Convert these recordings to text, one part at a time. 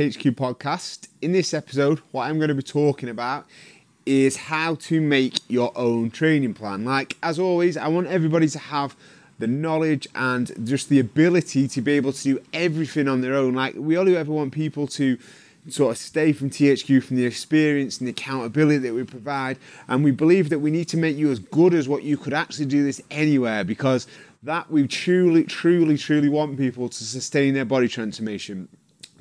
HQ podcast. In this episode, what I'm going to be talking about is how to make your own training plan. Like, as always, I want everybody to have the knowledge and just the ability to be able to do everything on their own. Like, we only ever want people to sort of stay from THQ from the experience and the accountability that we provide. And we believe that we need to make you as good as what you could actually do this anywhere because that we truly, truly, truly want people to sustain their body transformation.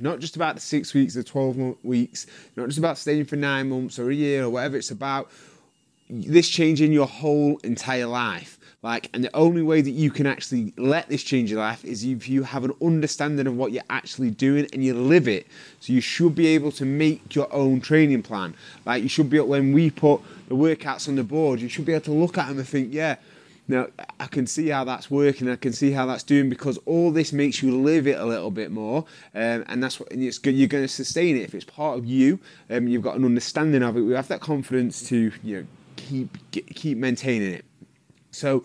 Not just about the six weeks, or 12 weeks, not just about staying for nine months or a year or whatever. It's about this changing your whole entire life. Like, and the only way that you can actually let this change your life is if you have an understanding of what you're actually doing and you live it. So you should be able to make your own training plan. Like, you should be able when we put the workouts on the board, you should be able to look at them and think, yeah, now I can see how that's working. I can see how that's doing because all this makes you live it a little bit more, um, and that's what and it's good. You're going to sustain it if it's part of you. Um, you've got an understanding of it. We have that confidence to you know keep keep maintaining it. So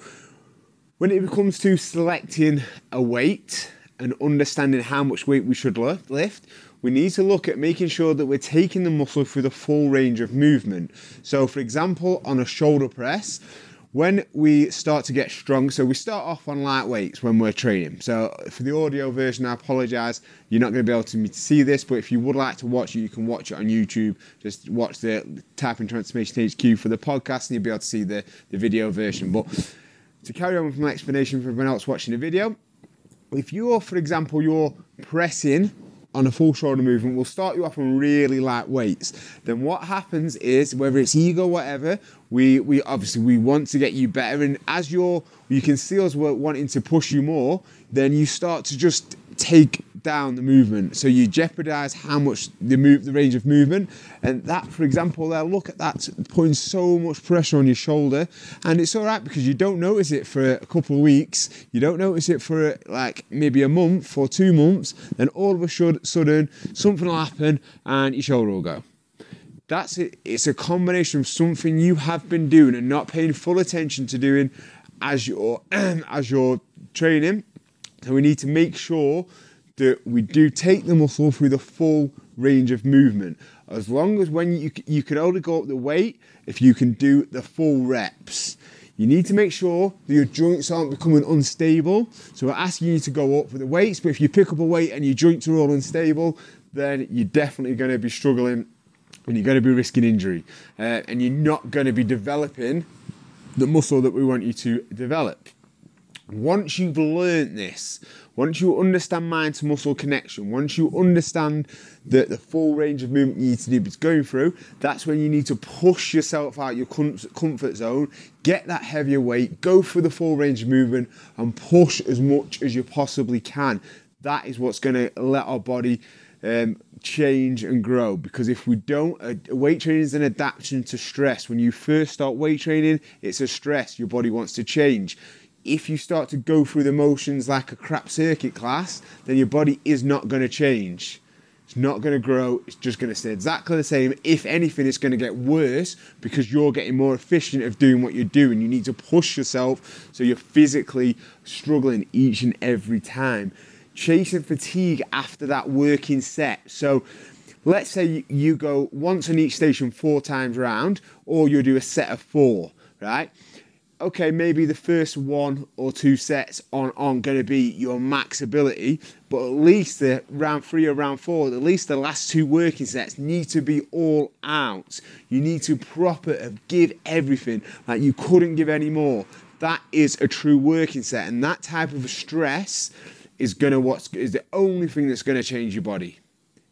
when it comes to selecting a weight and understanding how much weight we should lift, we need to look at making sure that we're taking the muscle through the full range of movement. So, for example, on a shoulder press, when we start to get strong, so we start off on light weights when we're training. So for the audio version, I apologize. You're not going to be able to see this, but if you would like to watch it, you can watch it on YouTube. Just watch the Typing Transformation HQ for the podcast, and you'll be able to see the, the video version. But to carry on with my explanation for everyone else watching the video, if you're, for example, you're pressing on a full shoulder movement we'll start you off on really light weights. Then what happens is whether it's ego, whatever, we we obviously we want to get you better. And as you're you can see us wanting to push you more, then you start to just take down the movement. So you jeopardize how much the move, the range of movement, and that, for example, there. Look at that, putting so much pressure on your shoulder, and it's all right because you don't notice it for a couple of weeks. You don't notice it for like maybe a month or two months. Then all of a sudden, something will happen, and your shoulder will go. That's it. It's a combination of something you have been doing and not paying full attention to doing as you're as you're training. So we need to make sure that we do take the muscle through the full range of movement. As long as when you you can only go up the weight if you can do the full reps. You need to make sure that your joints aren't becoming unstable. So we're asking you to go up with the weights, but if you pick up a weight and your joints are all unstable, then you're definitely going to be struggling and you're going to be risking injury. Uh, and you're not going to be developing the muscle that we want you to develop. Once you've learned this, once you understand mind to muscle connection, once you understand the, the full range of movement you need to it's going through, that's when you need to push yourself out your comfort zone, get that heavier weight, go for the full range of movement, and push as much as you possibly can. That is what's going to let our body um, change and grow because if we don't, uh, weight training is an adaptation to stress. When you first start weight training, it's a stress, your body wants to change if you start to go through the motions like a crap circuit class, then your body is not going to change. It's not going to grow. It's just going to stay exactly the same. If anything, it's going to get worse because you're getting more efficient of doing what you're doing. You need to push yourself so you're physically struggling each and every time. Chasing fatigue after that working set. So let's say you go once on each station four times round, or you do a set of four, right? okay, maybe the first one or two sets aren't, aren't going to be your max ability, but at least the round three or round four, at least the last two working sets need to be all out. You need to proper give everything, like you couldn't give any more. That is a true working set, and that type of stress is gonna what's is the only thing that's gonna change your body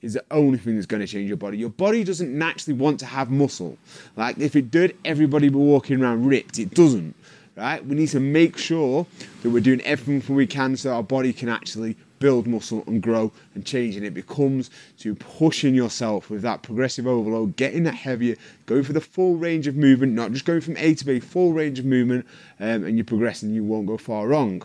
is the only thing that's to change your body. Your body doesn't naturally want to have muscle. Like if it did, everybody would be walking around ripped. It doesn't. Right? We need to make sure that we're doing everything we can so our body can actually build muscle and grow and change. And it becomes to pushing yourself with that progressive overload, getting that heavier, going for the full range of movement, not just going from A to B, full range of movement, um, and you're progressing, you won't go far wrong.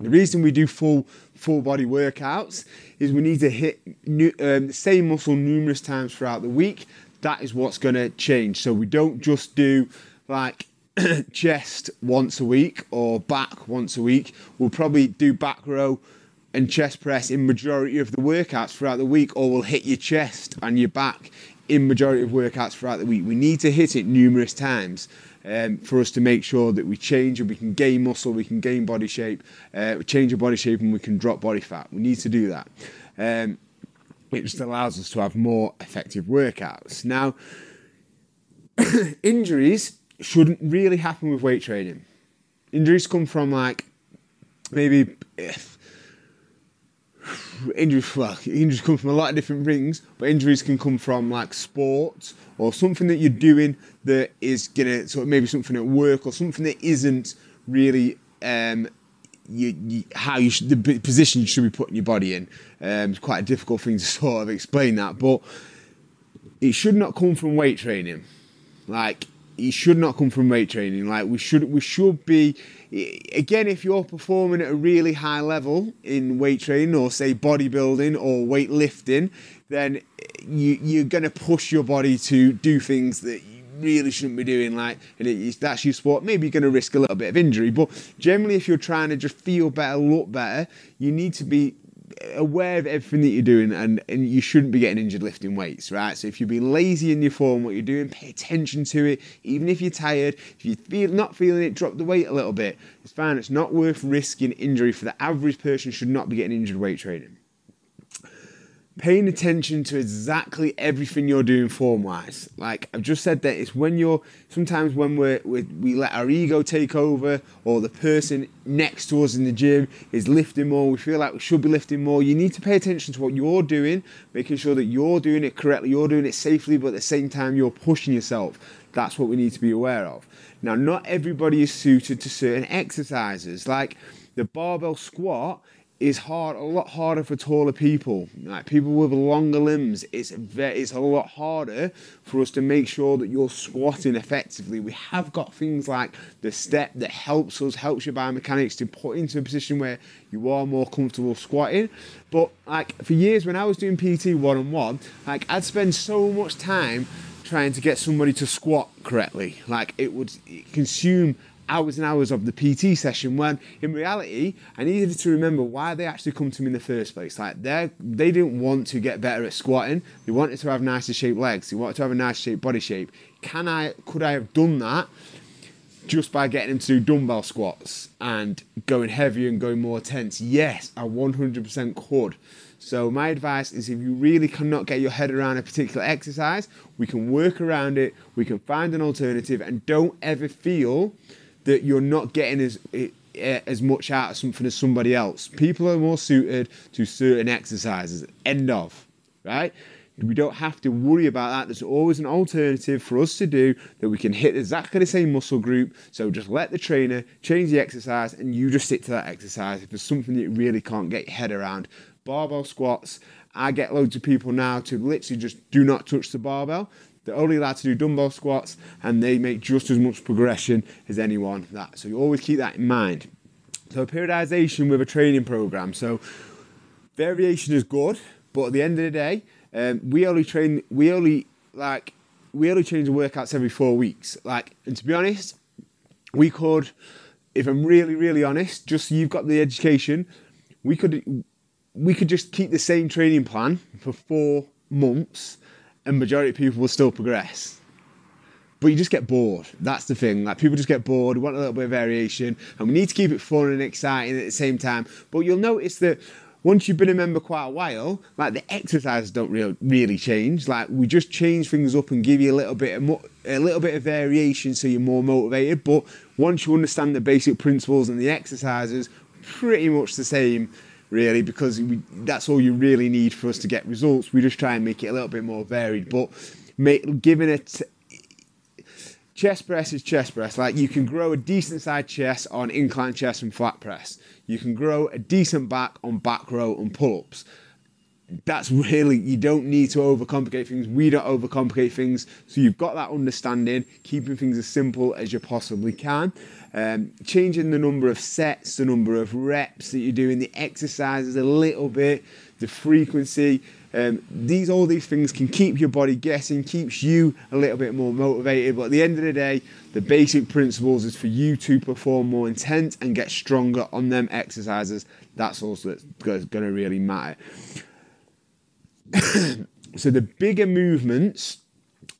The reason we do full full body workouts is we need to hit new, um, the same muscle numerous times throughout the week. That is what's going to change. So we don't just do like chest once a week or back once a week. We'll probably do back row and chest press in majority of the workouts throughout the week, or we'll hit your chest and your back in majority of workouts throughout the week. We need to hit it numerous times. Um, for us to make sure that we change and we can gain muscle, we can gain body shape, uh, change our body shape, and we can drop body fat. We need to do that. Um, it just allows us to have more effective workouts. Now, injuries shouldn't really happen with weight training. Injuries come from like maybe if injuries well injuries come from a lot of different things but injuries can come from like sports or something that you're doing that is gonna of maybe something at work or something that isn't really um, you, you, how you should, the position you should be putting your body in. Um, it's quite a difficult thing to sort of explain that, but it should not come from weight training. Like it should not come from weight training. Like we should we should be again if you're performing at a really high level in weight training or say bodybuilding or weightlifting, then you you're gonna push your body to do things that you really shouldn't be doing. Like and it, that's your sport. Maybe you're gonna risk a little bit of injury, but generally if you're trying to just feel better, look better, you need to be aware of everything that you're doing and, and you shouldn't be getting injured lifting weights, right? So if you're being lazy in your form, what you're doing, pay attention to it. Even if you're tired, if you feel not feeling it, drop the weight a little bit. It's fine. It's not worth risking injury for the average person should not be getting injured weight training paying attention to exactly everything you're doing form wise. Like I've just said that it's when you're sometimes when we we let our ego take over or the person next to us in the gym is lifting more, we feel like we should be lifting more. You need to pay attention to what you're doing, making sure that you're doing it correctly, you're doing it safely, but at the same time you're pushing yourself. That's what we need to be aware of. Now, not everybody is suited to certain exercises. Like the barbell squat is hard, a lot harder for taller people. Like people with longer limbs, it's very, it's a lot harder for us to make sure that you're squatting effectively. We have got things like the step that helps us, helps your biomechanics to put into a position where you are more comfortable squatting. But like for years when I was doing PT one on one, like I'd spend so much time trying to get somebody to squat correctly. Like it would consume hours and hours of the PT session when in reality I needed to remember why they actually come to me in the first place. Like they they didn't want to get better at squatting. They wanted to have nicer shaped legs. They wanted to have a nice shaped body shape. Can I could I have done that just by getting them to do dumbbell squats and going heavier and going more tense? Yes, I 100% could. So my advice is if you really cannot get your head around a particular exercise, we can work around it, we can find an alternative and don't ever feel that you're not getting as as much out of something as somebody else. People are more suited to certain exercises. End of. Right? We don't have to worry about that. There's always an alternative for us to do that we can hit exactly the same muscle group. So just let the trainer change the exercise and you just stick to that exercise. If there's something that you really can't get your head around, barbell squats. I get loads of people now to literally just do not touch the barbell. They're only allowed to do dumbbell squats and they make just as much progression as anyone that. So you always keep that in mind. So periodization with a training program. So variation is good, but at the end of the day, um, we only train, we only like, we only change the workouts every four weeks. Like, and to be honest, we could, if I'm really, really honest, just so you've got the education, we could, we could just keep the same training plan for four months and majority of people will still progress. But you just get bored. That's the thing. Like people just get bored. Want a little bit of variation, and we need to keep it fun and exciting at the same time. But you'll notice that once you've been a member quite a while, like the exercises don't really really change. Like we just change things up and give you a little bit of mo- a little bit of variation, so you're more motivated. But once you understand the basic principles and the exercises, pretty much the same really, because we, that's all you really need for us to get results. We just try and make it a little bit more varied, but make, giving it chest press is chest press. Like you can grow a decent sized chest on incline chest and flat press. You can grow a decent back on back row and pull ups. That's really, you don't need to overcomplicate things. We don't overcomplicate things. So you've got that understanding, keeping things as simple as you possibly can. Um, changing the number of sets, the number of reps that you're doing, the exercises a little bit the frequency. Um, these all these things can keep your body guessing, keeps you a little bit more motivated. But at the end of the day, the basic principles is for you to perform more intense and get stronger on them exercises. That's also that's going to really matter. so the bigger movements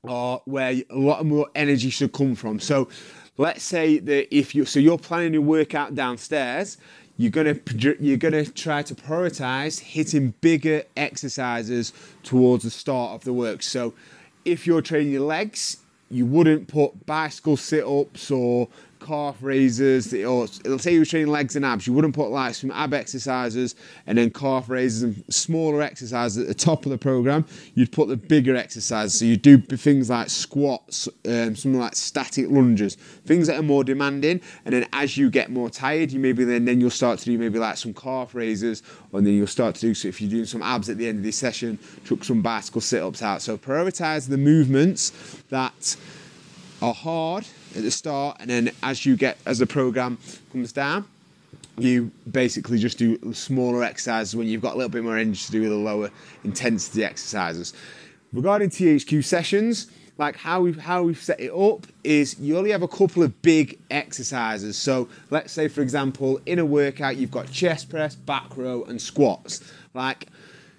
are where a lot more energy should come from. So let's say that if you so you're planning your workout downstairs you're gonna you're gonna try to prioritize hitting bigger exercises towards the start of the work. So if you're training your legs, you wouldn't put bicycle sit-ups or calf raises, or let's say you're training legs and abs, you wouldn't put like some ab exercises and then calf raises and smaller exercises at the top of the program. You'd put the bigger exercises. So you do things like squats, um, something like static lunges, things that are more demanding. And then as you get more tired, you maybe then then you'll start to do maybe like some calf raises, and then you'll start to do so if you're doing some abs at the end of this session, chuck some bicycle sit-ups out. So prioritize the movements that are hard at the start, and then as you get as the program comes down, you basically just do smaller exercises when you've got a little bit more energy to do with the lower intensity exercises. Regarding THQ sessions, like how we've how we've set it up is you only have a couple of big exercises. So let's say for example, in a workout you've got chest press, back row, and squats. Like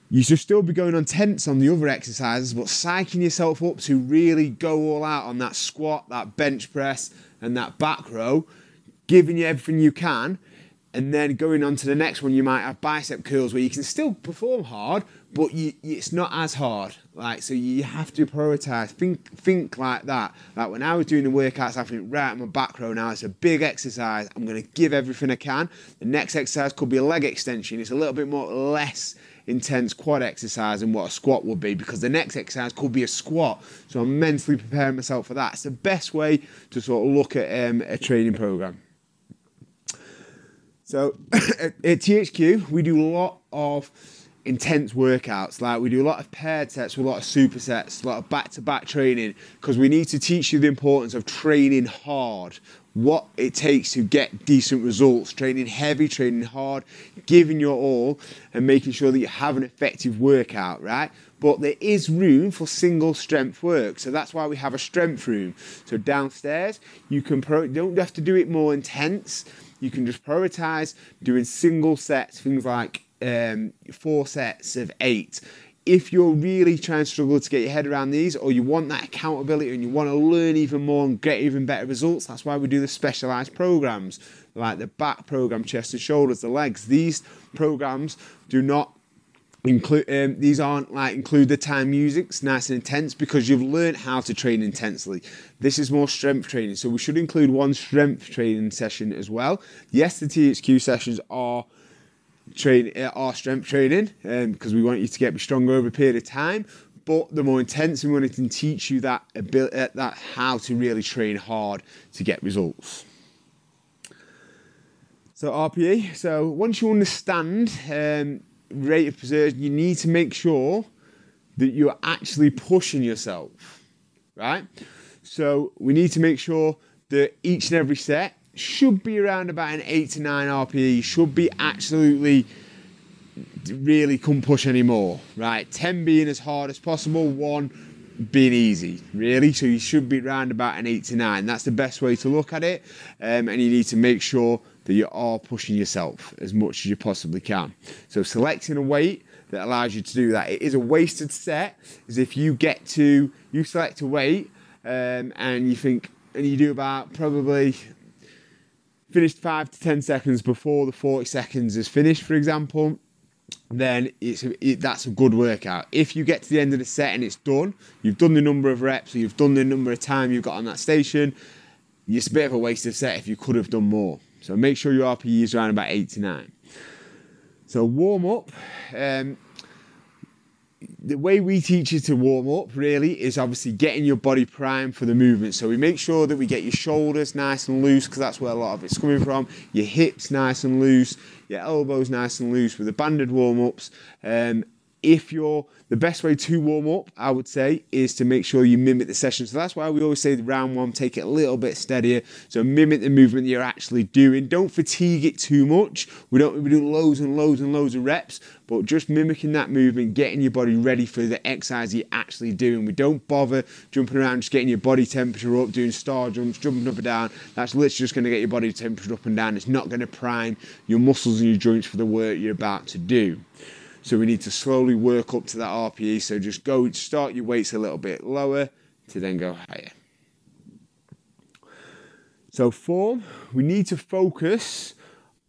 you should still be going on tense on the other exercises, but psyching yourself up to really go all out on that squat, that bench press, and that back row, giving you everything you can, and then going on to the next one, you might have bicep curls where you can still perform hard, but you, it's not as hard. Like so, you have to prioritize. Think, think like that. Like when I was doing the workouts, I think right, my back row now. It's a big exercise. I'm going to give everything I can. The next exercise could be a leg extension. It's a little bit more less intense quad exercise and what a squat would be because the next exercise could be a squat. So I'm mentally preparing myself for that. It's the best way to sort of look at um, a training program. So at, at THQ, we do a lot of intense workouts. Like we do a lot of paired sets, a lot of supersets, a lot of back-to-back training because we need to teach you the importance of training hard what it takes to get decent results, training heavy, training hard, giving your all, and making sure that you have an effective workout, right? But there is room for single strength work, so that's why we have a strength room. So downstairs, you can pro- don't have to do it more intense. You can just prioritize doing single sets, things like um, four sets of eight if you're really trying to struggle to get your head around these or you want that accountability and you want to learn even more and get even better results, that's why we do the specialized programs like the back program, chest and shoulders, the legs. These programs do not include um, these aren't like include the time it's nice and intense because you've learned how to train intensely this is more strength training so we should include one strength training session as well yes the thq sessions are train uh, our strength training because um, we want you to get stronger over a period of time. But the more intense we want it to teach you that ability, uh, that how to really train hard to get results. So RPE. So once you understand um, rate of preservation, you need to make sure that you're actually pushing yourself, right? So we need to make sure that each and every set should be around about an 8 to 9 RPE, should be absolutely really couldn't push anymore, right? 10 being as hard as possible, 1 being easy, really. So you should be around about an 8 to 9. That's the best way to look at it. Um, and you need to make sure that you are pushing yourself as much as you possibly can. So selecting a weight that allows you to do that. It is a wasted set, is if you get to, you select a weight um, and you think, and you do about probably finished five to 10 seconds before the 40 seconds is finished, for example, then it's it, that's a good workout. If you get to the end of the set and it's done, you've done the number of reps, or you've done the number of time you've got on that station, it's a bit of a waste of set if you could have done more. So make sure your RPE is around about eight to nine. So warm up. Um, the way we teach you to warm up really is obviously getting your body primed for the movement. So we make sure that we get your shoulders nice and loose because that's where a lot of it's coming from. Your hips nice and loose, your elbows nice and loose with the banded warm ups. Um, if you're the best way to warm up, I would say, is to make sure you mimic the session. So that's why we always say round one, take it a little bit steadier. So mimic the movement you're actually doing. Don't fatigue it too much. We don't we do loads and loads and loads of reps, but just mimicking that movement, getting your body ready for the exercise you're actually doing. We don't bother jumping around, just getting your body temperature up, doing star jumps, jumping up and down. That's literally just going to get your body temperature up and down. It's not going to prime your muscles and your joints for the work you're about to do. So we need to slowly work up to that RPE. So just go start your weights a little bit lower to then go higher. So form, we need to focus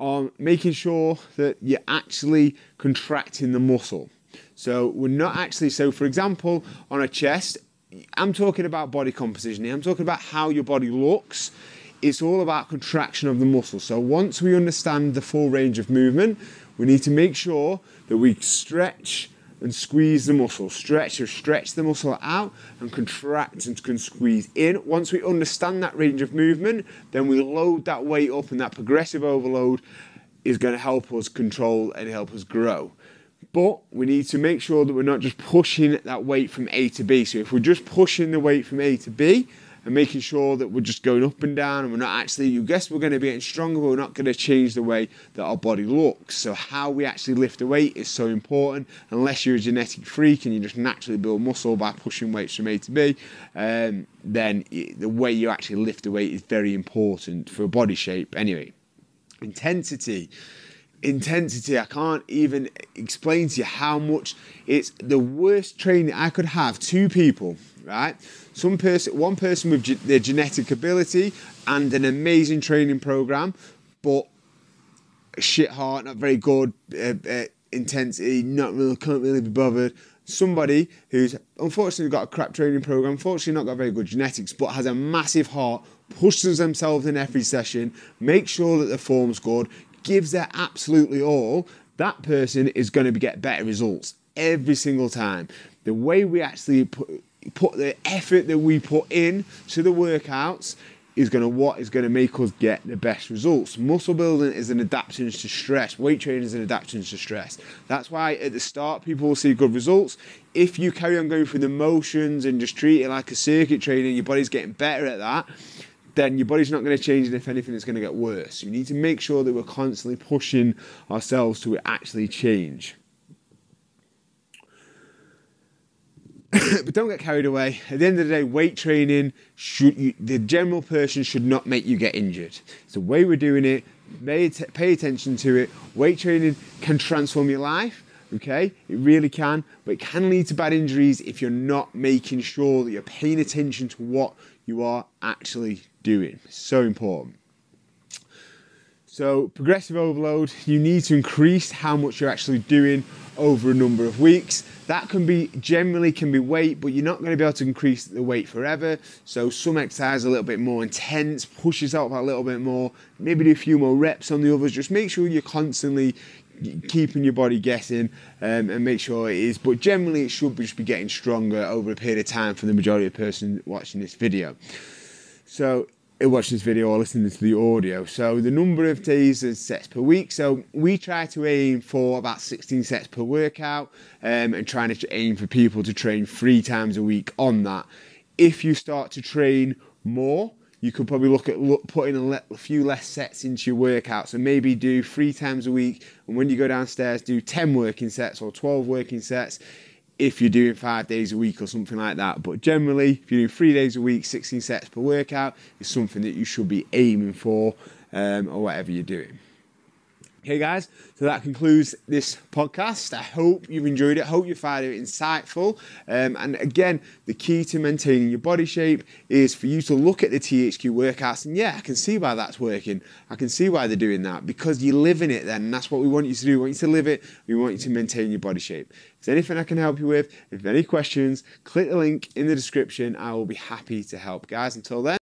on making sure that you're actually contracting the muscle. So we're not actually so for example on a chest, I'm talking about body composition here. I'm talking about how your body looks. It's all about contraction of the muscle. So once we understand the full range of movement, we need to make sure that we stretch and squeeze the muscle. Stretch or stretch the muscle out and contract and can squeeze in. Once we understand that range of movement, then we load that weight up and that progressive overload is going to help us control and help us grow. But we need to make sure that we're not just pushing that weight from A to B. So if we're just pushing the weight from A to B, and making sure that we're just going up and down and we're not actually, you guess we're going to be getting stronger, but we're not going to change the way that our body looks. So, how we actually lift the weight is so important. Unless you're a genetic freak and you just naturally build muscle by pushing weights from A to B, um, then the way you actually lift the weight is very important for body shape. Anyway, intensity intensity. I can't even explain to you how much it's the worst training I could have. Two people, right? Some person, one person with ge- their genetic ability and an amazing training program, but shit heart, not very good uh, uh, intensity, not really, can't really be bothered. Somebody who's unfortunately got a crap training program, unfortunately not got very good genetics, but has a massive heart, pushes themselves in every session, makes sure that the form's good, gives their absolutely all, that person is going to get better results every single time. The way we actually put, put the effort that we put in to the workouts is going to what is going to make us get the best results. Muscle building is an adaptation to stress. Weight training is an adaptation to stress. That's why at the start people will see good results. If you carry on going through the motions and just treat it like a circuit training, your body's getting better at that then your body's not going to change, and if anything, it's going to get worse. You need to make sure that we're constantly pushing ourselves to actually change. but don't get carried away. At the end of the day, weight training should you, the general person should not make you get injured. It's the way we're doing it. Pay attention to it. Weight training can transform your life. Okay, it really can, but it can lead to bad injuries if you're not making sure that you're paying attention to what you are actually doing. So important. So, progressive overload, you need to increase how much you're actually doing over a number of weeks. That can be generally can be weight, but you're not going to be able to increase the weight forever. So some exercise a little bit more intense, push yourself a little bit more, maybe do a few more reps on the others. Just make sure you're constantly keeping your body guessing um, and make sure it is. But generally, it should just be getting stronger over a period of time for the majority of person watching this video. So watching this video or listening to the audio. So the number of days and sets per week. So we try to aim for about 16 sets per workout um, and trying to aim for people to train three times a week on that. If you start to train more, you could probably look at putting a, few less sets into your workout. So maybe do three times a week, and when you go downstairs, do 10 working sets or 12 working sets if you're doing five days a week or something like that. But generally, if you're doing three days a week, 16 sets per workout is something that you should be aiming for um, or whatever you're doing. Okay, guys, so that concludes this podcast. I hope you've enjoyed it. hope you found it insightful. Um, and again, the key to maintaining your body shape is for you to look at the THQ workouts and yeah, I can see why that's working. I can see why they're doing that because you live in it then. And that's what we want you to do. We want you to live it. We want you to maintain your body shape. If there's anything I can help you with, if any questions, click the link in the description. I will be happy to help. Guys, until then,